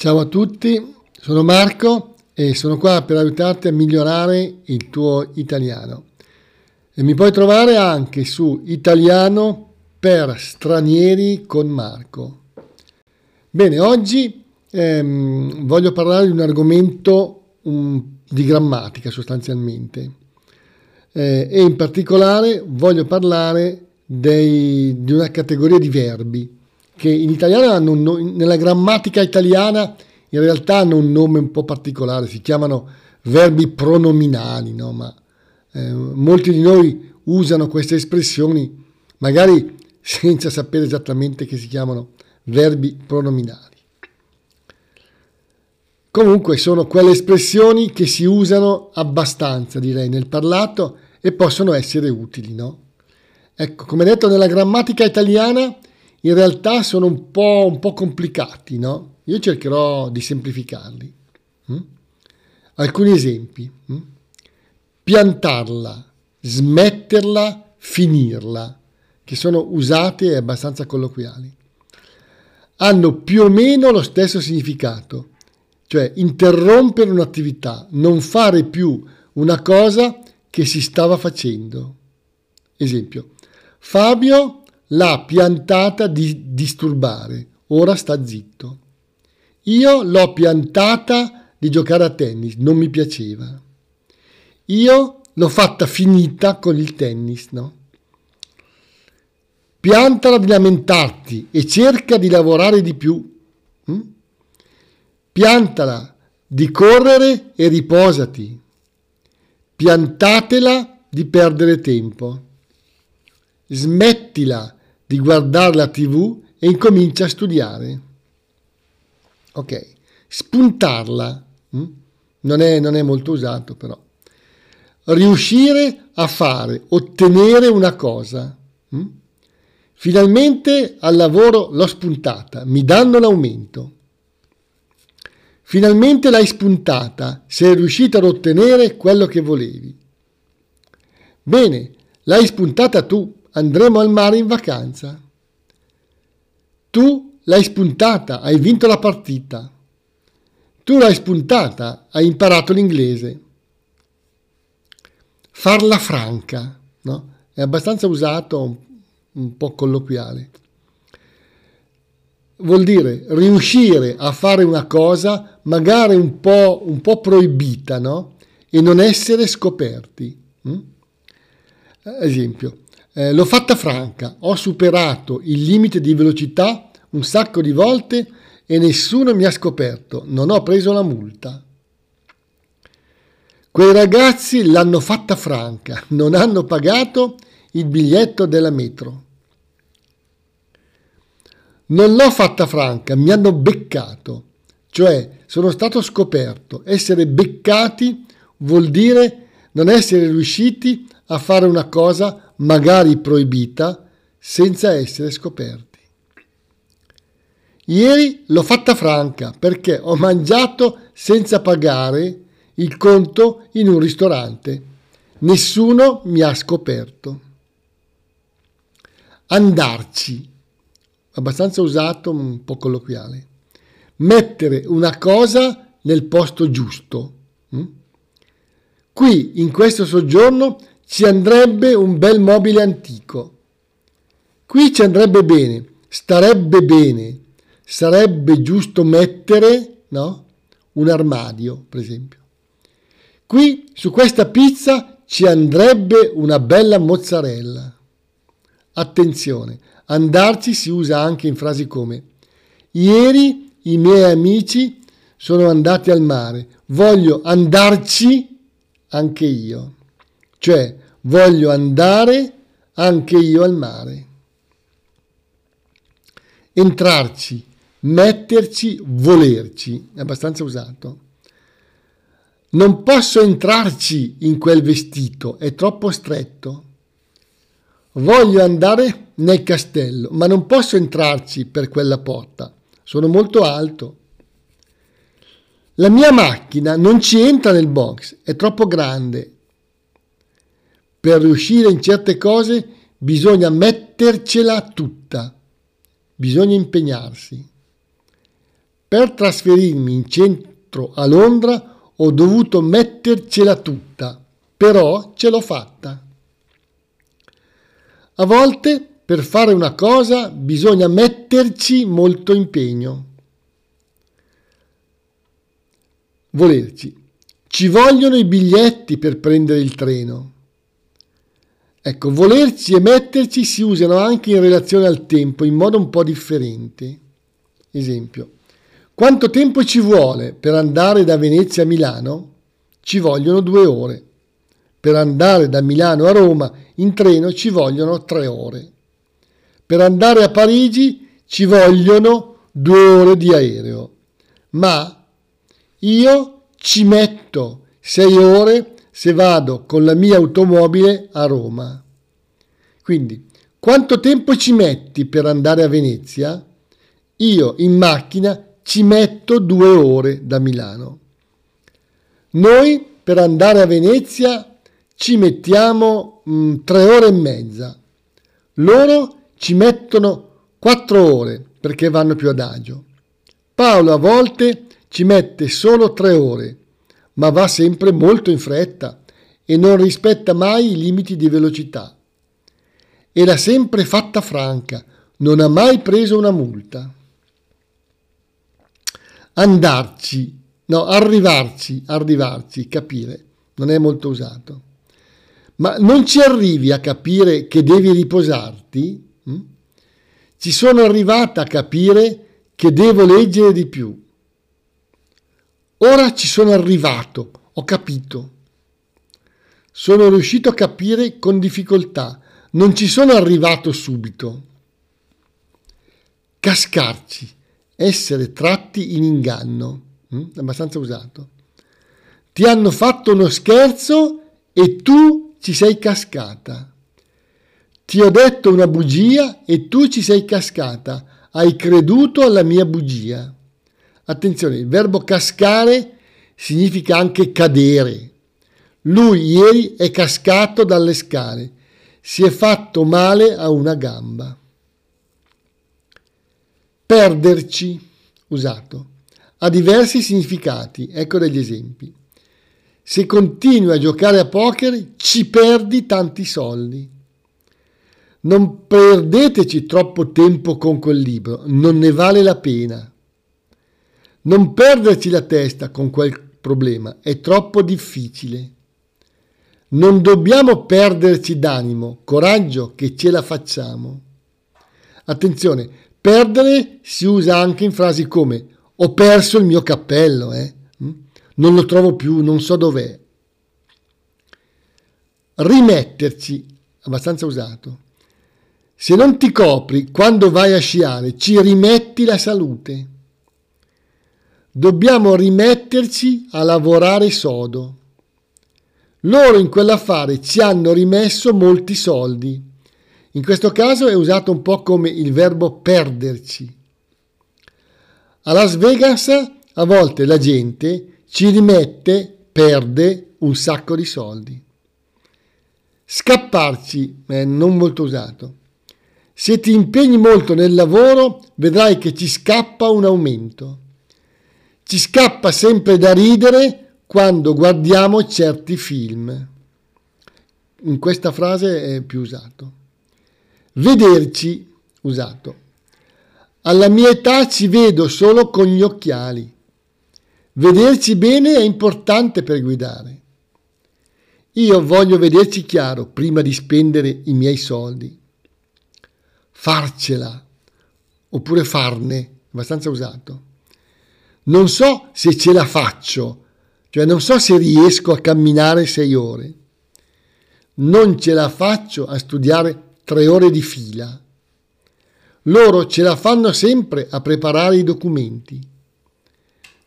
Ciao a tutti, sono Marco e sono qua per aiutarti a migliorare il tuo italiano. E mi puoi trovare anche su Italiano per stranieri con Marco. Bene, oggi ehm, voglio parlare di un argomento um, di grammatica sostanzialmente eh, e in particolare voglio parlare dei, di una categoria di verbi che in italiano hanno un, nella grammatica italiana in realtà hanno un nome un po' particolare, si chiamano verbi pronominali, no? ma eh, molti di noi usano queste espressioni magari senza sapere esattamente che si chiamano verbi pronominali. Comunque sono quelle espressioni che si usano abbastanza, direi, nel parlato e possono essere utili, no? Ecco, come detto nella grammatica italiana in realtà sono un po', un po complicati, no? Io cercherò di semplificarli. Mm? Alcuni esempi. Mm? Piantarla, smetterla, finirla, che sono usati e abbastanza colloquiali. Hanno più o meno lo stesso significato, cioè interrompere un'attività, non fare più una cosa che si stava facendo. Esempio, Fabio l'ha piantata di disturbare, ora sta zitto. Io l'ho piantata di giocare a tennis, non mi piaceva. Io l'ho fatta finita con il tennis, no? Piantala di lamentarti e cerca di lavorare di più. Hm? Piantala di correre e riposati. Piantatela di perdere tempo. Smettila di guardare la tv e incomincia a studiare. Ok, spuntarla, hm? non, è, non è molto usato però. Riuscire a fare, ottenere una cosa. Hm? Finalmente al lavoro l'ho spuntata, mi danno l'aumento. Finalmente l'hai spuntata, sei riuscito ad ottenere quello che volevi. Bene, l'hai spuntata tu, andremo al mare in vacanza. Tu l'hai spuntata, hai vinto la partita. Tu l'hai spuntata, hai imparato l'inglese. Farla franca, no? È abbastanza usato, un, po' colloquiale. Vuol dire riuscire a fare una cosa magari un po', un po proibita, no? E non essere scoperti. Hm? Esempio, eh, l'ho fatta franca, ho superato il limite di velocità un sacco di volte e nessuno mi ha scoperto, non ho preso la multa. Quei ragazzi l'hanno fatta franca, non hanno pagato il biglietto della metro. Non l'ho fatta franca, mi hanno beccato, cioè sono stato scoperto. Essere beccati vuol dire non essere riusciti a fare una cosa magari proibita, senza essere scoperti. Ieri l'ho fatta franca perché ho mangiato senza pagare il conto in un ristorante. Nessuno mi ha scoperto. Andarci, abbastanza usato, un po' colloquiale. Mettere una cosa nel posto giusto. Mm? Qui, in questo soggiorno, ci andrebbe un bel mobile antico. Qui ci andrebbe bene, starebbe bene, sarebbe giusto mettere, no? Un armadio, per esempio. Qui su questa pizza ci andrebbe una bella mozzarella. Attenzione, andarci si usa anche in frasi come Ieri i miei amici sono andati al mare, voglio andarci anche io. Cioè, voglio andare anche io al mare. Entrarci, metterci, volerci, è abbastanza usato. Non posso entrarci in quel vestito, è troppo stretto. Voglio andare nel castello, ma non posso entrarci per quella porta, sono molto alto. La mia macchina non ci entra nel box, è troppo grande, per riuscire in certe cose bisogna mettercela tutta, bisogna impegnarsi. Per trasferirmi in centro a Londra ho dovuto mettercela tutta, però ce l'ho fatta. A volte per fare una cosa bisogna metterci molto impegno. Volerci. Ci vogliono i biglietti per prendere il treno. Ecco, volerci e metterci si usano anche in relazione al tempo in modo un po' differente. Esempio, quanto tempo ci vuole per andare da Venezia a Milano? Ci vogliono due ore. Per andare da Milano a Roma in treno ci vogliono tre ore. Per andare a Parigi ci vogliono due ore di aereo. Ma io ci metto sei ore se vado con la mia automobile a Roma. Quindi, quanto tempo ci metti per andare a Venezia? Io in macchina ci metto due ore da Milano. Noi per andare a Venezia ci mettiamo mh, mm, tre ore e mezza. Loro ci mettono quattro ore perché vanno più adagio. Paolo a volte ci mette solo tre ore, ma va sempre molto in fretta e non rispetta mai i limiti di velocità. E l'ha sempre fatta franca, non ha mai preso una multa. Andarci, no, arrivarci, arrivarci, capire, non è molto usato. Ma non ci arrivi a capire che devi riposarti? Hm? Ci sono arrivata a capire che devo leggere di più. Ora ci sono arrivato, ho capito. Sono riuscito a capire con difficoltà, non ci sono arrivato subito. Cascarci, essere tratti in inganno, hm? abbastanza usato. Ti hanno fatto uno scherzo e tu ci sei cascata. Ti ho detto una bugia e tu ci sei cascata. Hai creduto alla mia bugia. Attenzione, il verbo cascare significa anche cadere. Lui ieri è cascato dalle scale. Si è fatto male a una gamba. Perderci, usato, ha diversi significati. Ecco degli esempi. Se continui a giocare a poker ci perdi tanti soldi. Non perdeteci troppo tempo con quel libro, non ne vale la pena. Non perderci la testa con quel problema, è troppo difficile. Non dobbiamo perderci d'animo, coraggio che ce la facciamo. Attenzione, perdere si usa anche in frasi come ho perso il mio cappello, eh? Mm? non lo trovo più, non so dov'è. Rimetterci, abbastanza usato. Se non ti copri quando vai a sciare, ci rimetti la salute. Dobbiamo rimetterci a lavorare sodo. Loro in quell'affare ci hanno rimesso molti soldi. In questo caso è usato un po' come il verbo perderci. A Las Vegas a volte la gente ci rimette, perde un sacco di soldi. Scapparci è non molto usato. Se ti impegni molto nel lavoro, vedrai che ci scappa un aumento. Ci scappa sempre da ridere quando guardiamo certi film. In questa frase è più usato. Vederci, usato. Alla mia età ci vedo solo con gli occhiali. Vederci bene è importante per guidare. Io voglio vederci chiaro prima di spendere i miei soldi farcela oppure farne, abbastanza usato. Non so se ce la faccio, cioè non so se riesco a camminare sei ore. Non ce la faccio a studiare tre ore di fila. Loro ce la fanno sempre a preparare i documenti.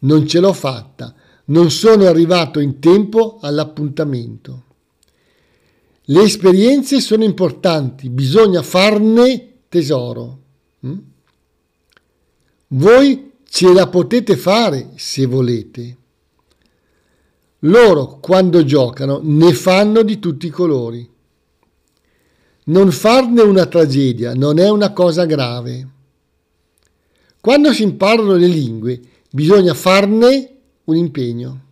Non ce l'ho fatta, non sono arrivato in tempo all'appuntamento. Le esperienze sono importanti, bisogna farne tesoro. Mm? Voi ce la potete fare se volete. Loro, quando giocano, ne fanno di tutti i colori. Non farne una tragedia non è una cosa grave. Quando si imparano le lingue, bisogna farne un impegno.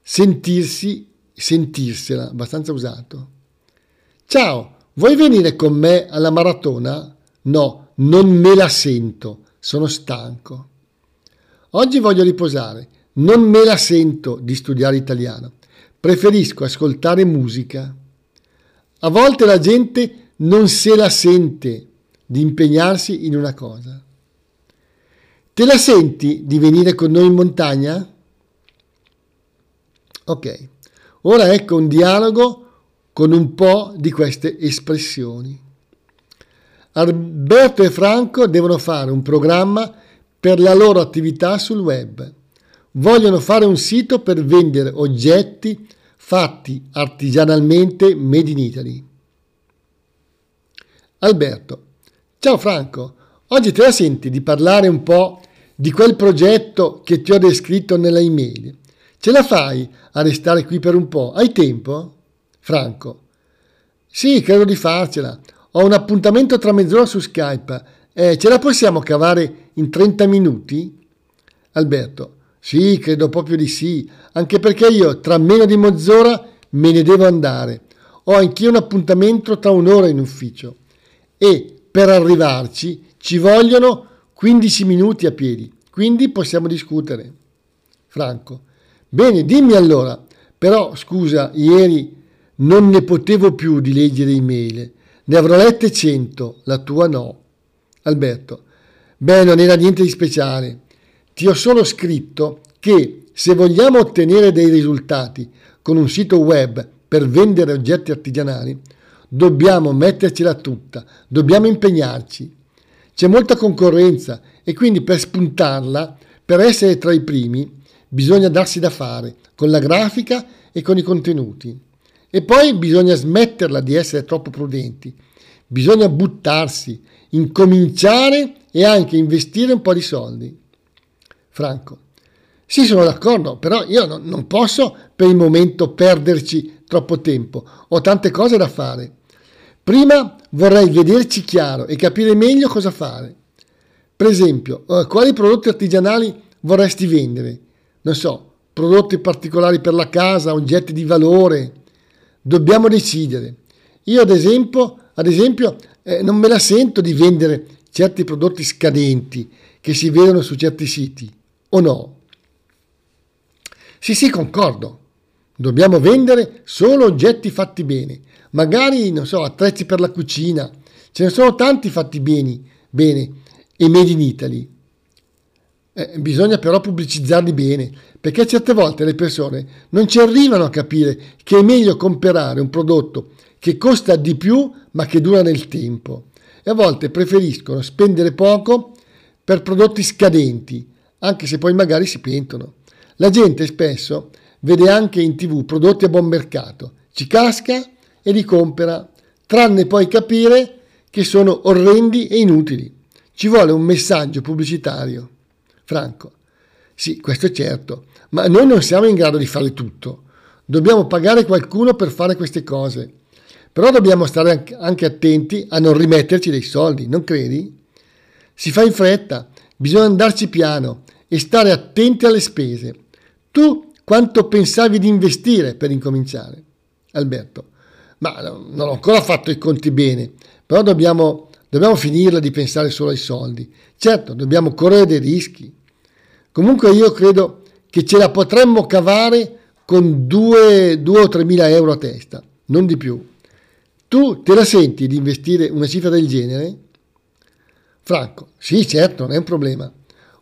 Sentirsi, sentirsela, abbastanza usato. Ciao, vuoi venire con me alla maratona? No, non me la sento, sono stanco. Oggi voglio riposare, non me la sento di studiare italiano, preferisco ascoltare musica. A volte la gente non se la sente di impegnarsi in una cosa. Te la senti di venire con noi in montagna? Ok, ora ecco un dialogo con un po' di queste espressioni. Alberto e Franco devono fare un programma per la loro attività sul web. Vogliono fare un sito per vendere oggetti fatti artigianalmente made in Italy. Alberto, ciao Franco, oggi te la senti di parlare un po' di quel progetto che ti ho descritto nella email? Ce la fai a restare qui per un po'? Hai tempo? Franco, sì, credo di farcela. Ho un appuntamento tra mezz'ora su Skype. Eh, ce la possiamo cavare in 30 minuti? Alberto, sì, credo proprio di sì, anche perché io tra meno di mezz'ora me ne devo andare. Ho anch'io un appuntamento tra un'ora in ufficio e per arrivarci ci vogliono 15 minuti a piedi, quindi possiamo discutere. Franco, bene, dimmi allora, però scusa, ieri non ne potevo più di leggere email. Ne avrò lette cento, la tua no. Alberto. Beh, non era niente di speciale. Ti ho solo scritto che se vogliamo ottenere dei risultati con un sito web per vendere oggetti artigianali, dobbiamo mettercela tutta, dobbiamo impegnarci. C'è molta concorrenza e quindi per spuntarla, per essere tra i primi, bisogna darsi da fare con la grafica e con i contenuti. E poi bisogna smetterla di essere troppo prudenti, bisogna buttarsi, incominciare e anche investire un po' di soldi. Franco. Sì, sono d'accordo, però io non, non posso per il momento perderci troppo tempo, ho tante cose da fare. Prima vorrei vederci chiaro e capire meglio cosa fare. Per esempio, eh, quali prodotti artigianali vorresti vendere? Non so, prodotti particolari per la casa, oggetti di valore, dobbiamo decidere. Io ad esempio, ad esempio eh, non me la sento di vendere certi prodotti scadenti che si vedono su certi siti, o no? Sì, sì, concordo. Dobbiamo vendere solo oggetti fatti bene, magari, non so, attrezzi per la cucina. Ce ne sono tanti fatti bene, bene e made in Italy. Eh, bisogna però pubblicizzarli bene, perché certe volte le persone non ci arrivano a capire che è meglio comprare un prodotto che costa di più ma che dura nel tempo e a volte preferiscono spendere poco per prodotti scadenti, anche se poi magari si pentono. La gente spesso vede anche in tv prodotti a buon mercato, ci casca e li compra, tranne poi capire che sono orrendi e inutili. Ci vuole un messaggio pubblicitario. Franco. Sì, questo è certo, ma noi non siamo in grado di fare tutto. Dobbiamo pagare qualcuno per fare queste cose. Però dobbiamo stare anche attenti a non rimetterci dei soldi, non credi? Si fa in fretta, bisogna andarci piano e stare attenti alle spese. Tu quanto pensavi di investire per incominciare? Alberto, ma non ho ancora fatto i conti bene, però dobbiamo, dobbiamo finirla di pensare solo ai soldi. Certo, dobbiamo correre dei rischi. Comunque io credo che ce la potremmo cavare con 2 o 3 mila euro a testa, non di più. Tu te la senti di investire una cifra del genere? Franco, sì, certo, non è un problema.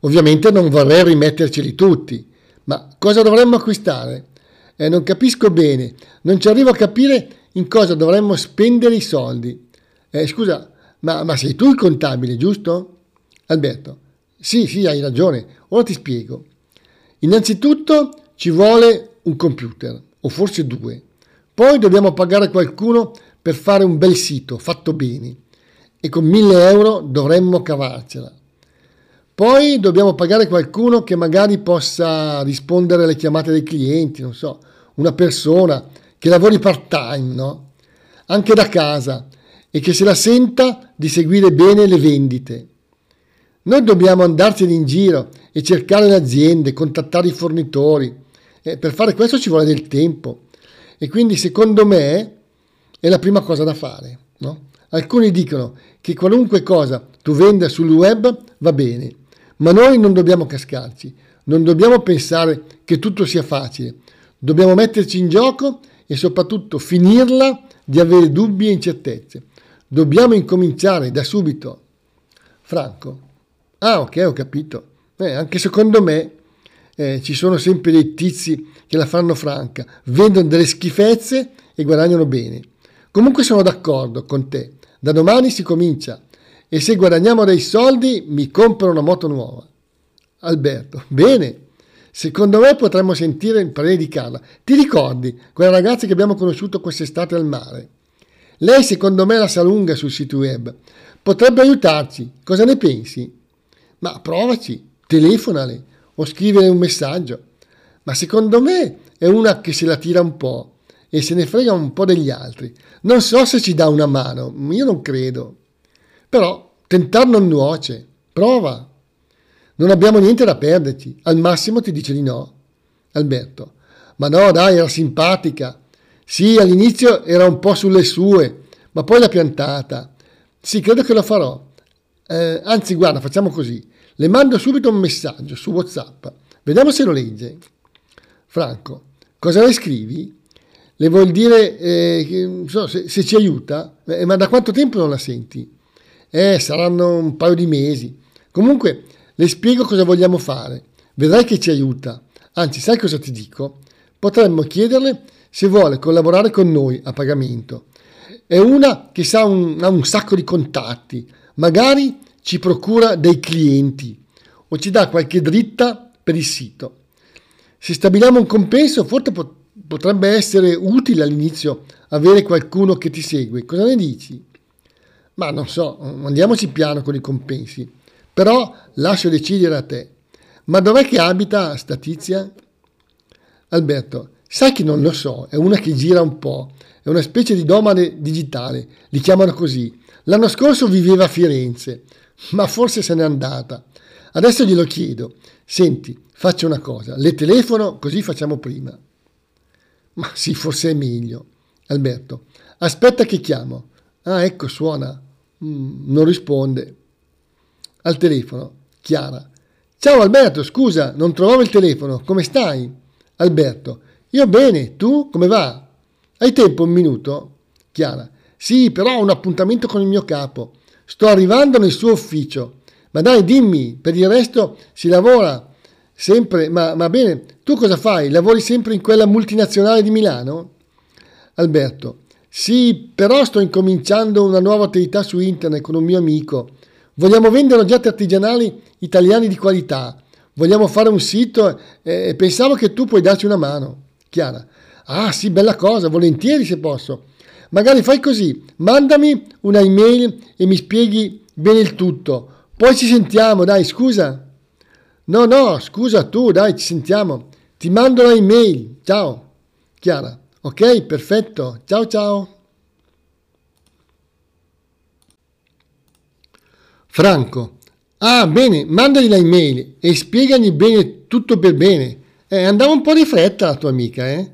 Ovviamente non vorrei rimetterceli tutti, ma cosa dovremmo acquistare? Eh, non capisco bene, non ci arrivo a capire in cosa dovremmo spendere i soldi. Eh, scusa, ma, ma sei tu il contabile, giusto? Alberto, sì, sì, hai ragione. Ora ti spiego. Innanzitutto ci vuole un computer, o forse due. Poi dobbiamo pagare qualcuno per fare un bel sito fatto bene e con 1000 euro dovremmo cavarcela. Poi dobbiamo pagare qualcuno che magari possa rispondere alle chiamate dei clienti, non so, una persona che lavori part time, no? Anche da casa e che se la senta di seguire bene le vendite. Noi dobbiamo andarcene in giro e cercare le aziende, contattare i fornitori. Eh, per fare questo ci vuole del tempo. E quindi secondo me è la prima cosa da fare. No? Alcuni dicono che qualunque cosa tu venda sul web va bene, ma noi non dobbiamo cascarci, non dobbiamo pensare che tutto sia facile, dobbiamo metterci in gioco e soprattutto finirla di avere dubbi e incertezze. Dobbiamo incominciare da subito. Franco. Ah, ok, ho capito. Eh, anche secondo me eh, ci sono sempre dei tizi che la fanno franca, vendono delle schifezze e guadagnano bene. Comunque sono d'accordo con te. Da domani si comincia e se guadagniamo dei soldi mi compro una moto nuova. Alberto, bene. Secondo me potremmo sentire il parere di Carla. Ti ricordi quella ragazza che abbiamo conosciuto quest'estate al mare? Lei secondo me la sa lunga sul sito web. Potrebbe aiutarci. Cosa ne pensi? Ma provaci, telefonale o scrivere un messaggio. Ma secondo me è una che se la tira un po' e se ne frega un po' degli altri. Non so se ci dà una mano, io non credo. Però tentar non nuoce. Prova. Non abbiamo niente da perderci. Al massimo ti dice di no. Alberto. Ma no, dai, era simpatica. Sì, all'inizio era un po' sulle sue, ma poi l'ha piantata. Sì, credo che lo farò. Eh, anzi, guarda, facciamo così. Le mando subito un messaggio su WhatsApp. Vediamo se lo legge. Franco, cosa le scrivi? Le vuol dire eh, che, so, se, se, ci aiuta? Eh, ma da quanto tempo non la senti? Eh, saranno un paio di mesi. Comunque, le spiego cosa vogliamo fare. Vedrai che ci aiuta. Anzi, sai cosa ti dico? Potremmo chiederle se vuole collaborare con noi a pagamento. È una che sa un, ha un sacco di contatti. Magari ci procura dei clienti o ci dà qualche dritta per il sito. Se stabiliamo un compenso, forse potrebbe essere utile all'inizio avere qualcuno che ti segue. Cosa ne dici? Ma non so, andiamoci piano con i compensi. Però lascio decidere a te. Ma dov'è che abita sta tizia? Alberto, sai che non lo so, è una che gira un po', è una specie di domane digitale, li chiamano così. L'anno scorso viveva a Firenze, ma forse se n'è andata. Adesso glielo chiedo. Senti, faccio una cosa, le telefono così facciamo prima. Ma sì, forse è meglio. Alberto, aspetta che chiamo. Ah, ecco, suona. Mm, non risponde. Al telefono, Chiara. Ciao Alberto, scusa, non trovavo il telefono, come stai? Alberto, io bene, tu come va? Hai tempo un minuto? Chiara, sì, però ho un appuntamento con il mio capo. Sto arrivando nel suo ufficio. Ma dai, dimmi, per il resto si lavora sempre, ma, ma bene, tu cosa fai? Lavori sempre in quella multinazionale di Milano? Alberto, sì, però sto incominciando una nuova attività su internet con un mio amico. Vogliamo vendere oggetti artigianali italiani di qualità. Vogliamo fare un sito e pensavo che tu puoi darci una mano. Chiara, ah sì, bella cosa, volentieri se posso. Magari fai così, mandami una email e mi spieghi bene il tutto. Poi ci sentiamo, dai, scusa. No, no, scusa tu, dai, ci sentiamo. Ti mando la email. Ciao. Chiara. Ok, perfetto. Ciao ciao. Franco. Ah, bene, mandagli la email e spiegagli bene tutto per bene. Eh, andava un po' di fretta la tua amica, eh?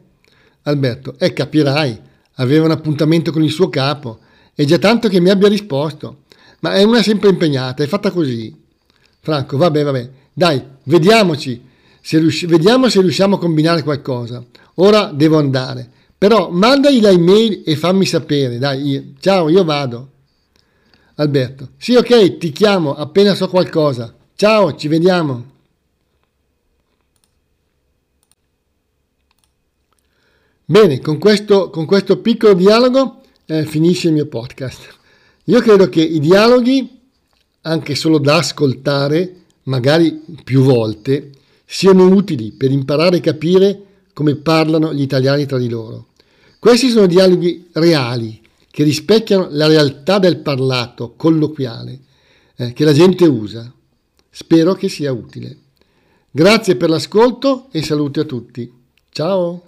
Alberto. Eh, capirai. Aveva un appuntamento con il suo capo. È già tanto che mi abbia risposto. Ma è una sempre impegnata, è fatta così. Franco, vabbè, vabbè, dai, vediamoci, se riusci- vediamo se riusciamo a combinare qualcosa. Ora devo andare. Però mandagli la email e fammi sapere, dai, io. ciao, io vado. Alberto, sì, ok, ti chiamo appena so qualcosa. Ciao, ci vediamo. Bene, con questo, con questo piccolo dialogo eh, finisce il mio podcast. Io credo che i dialoghi, anche solo da ascoltare, magari più volte, siano utili per imparare a capire come parlano gli italiani tra di loro. Questi sono dialoghi reali, che rispecchiano la realtà del parlato colloquiale eh, che la gente usa. Spero che sia utile. Grazie per l'ascolto e saluti a tutti. Ciao!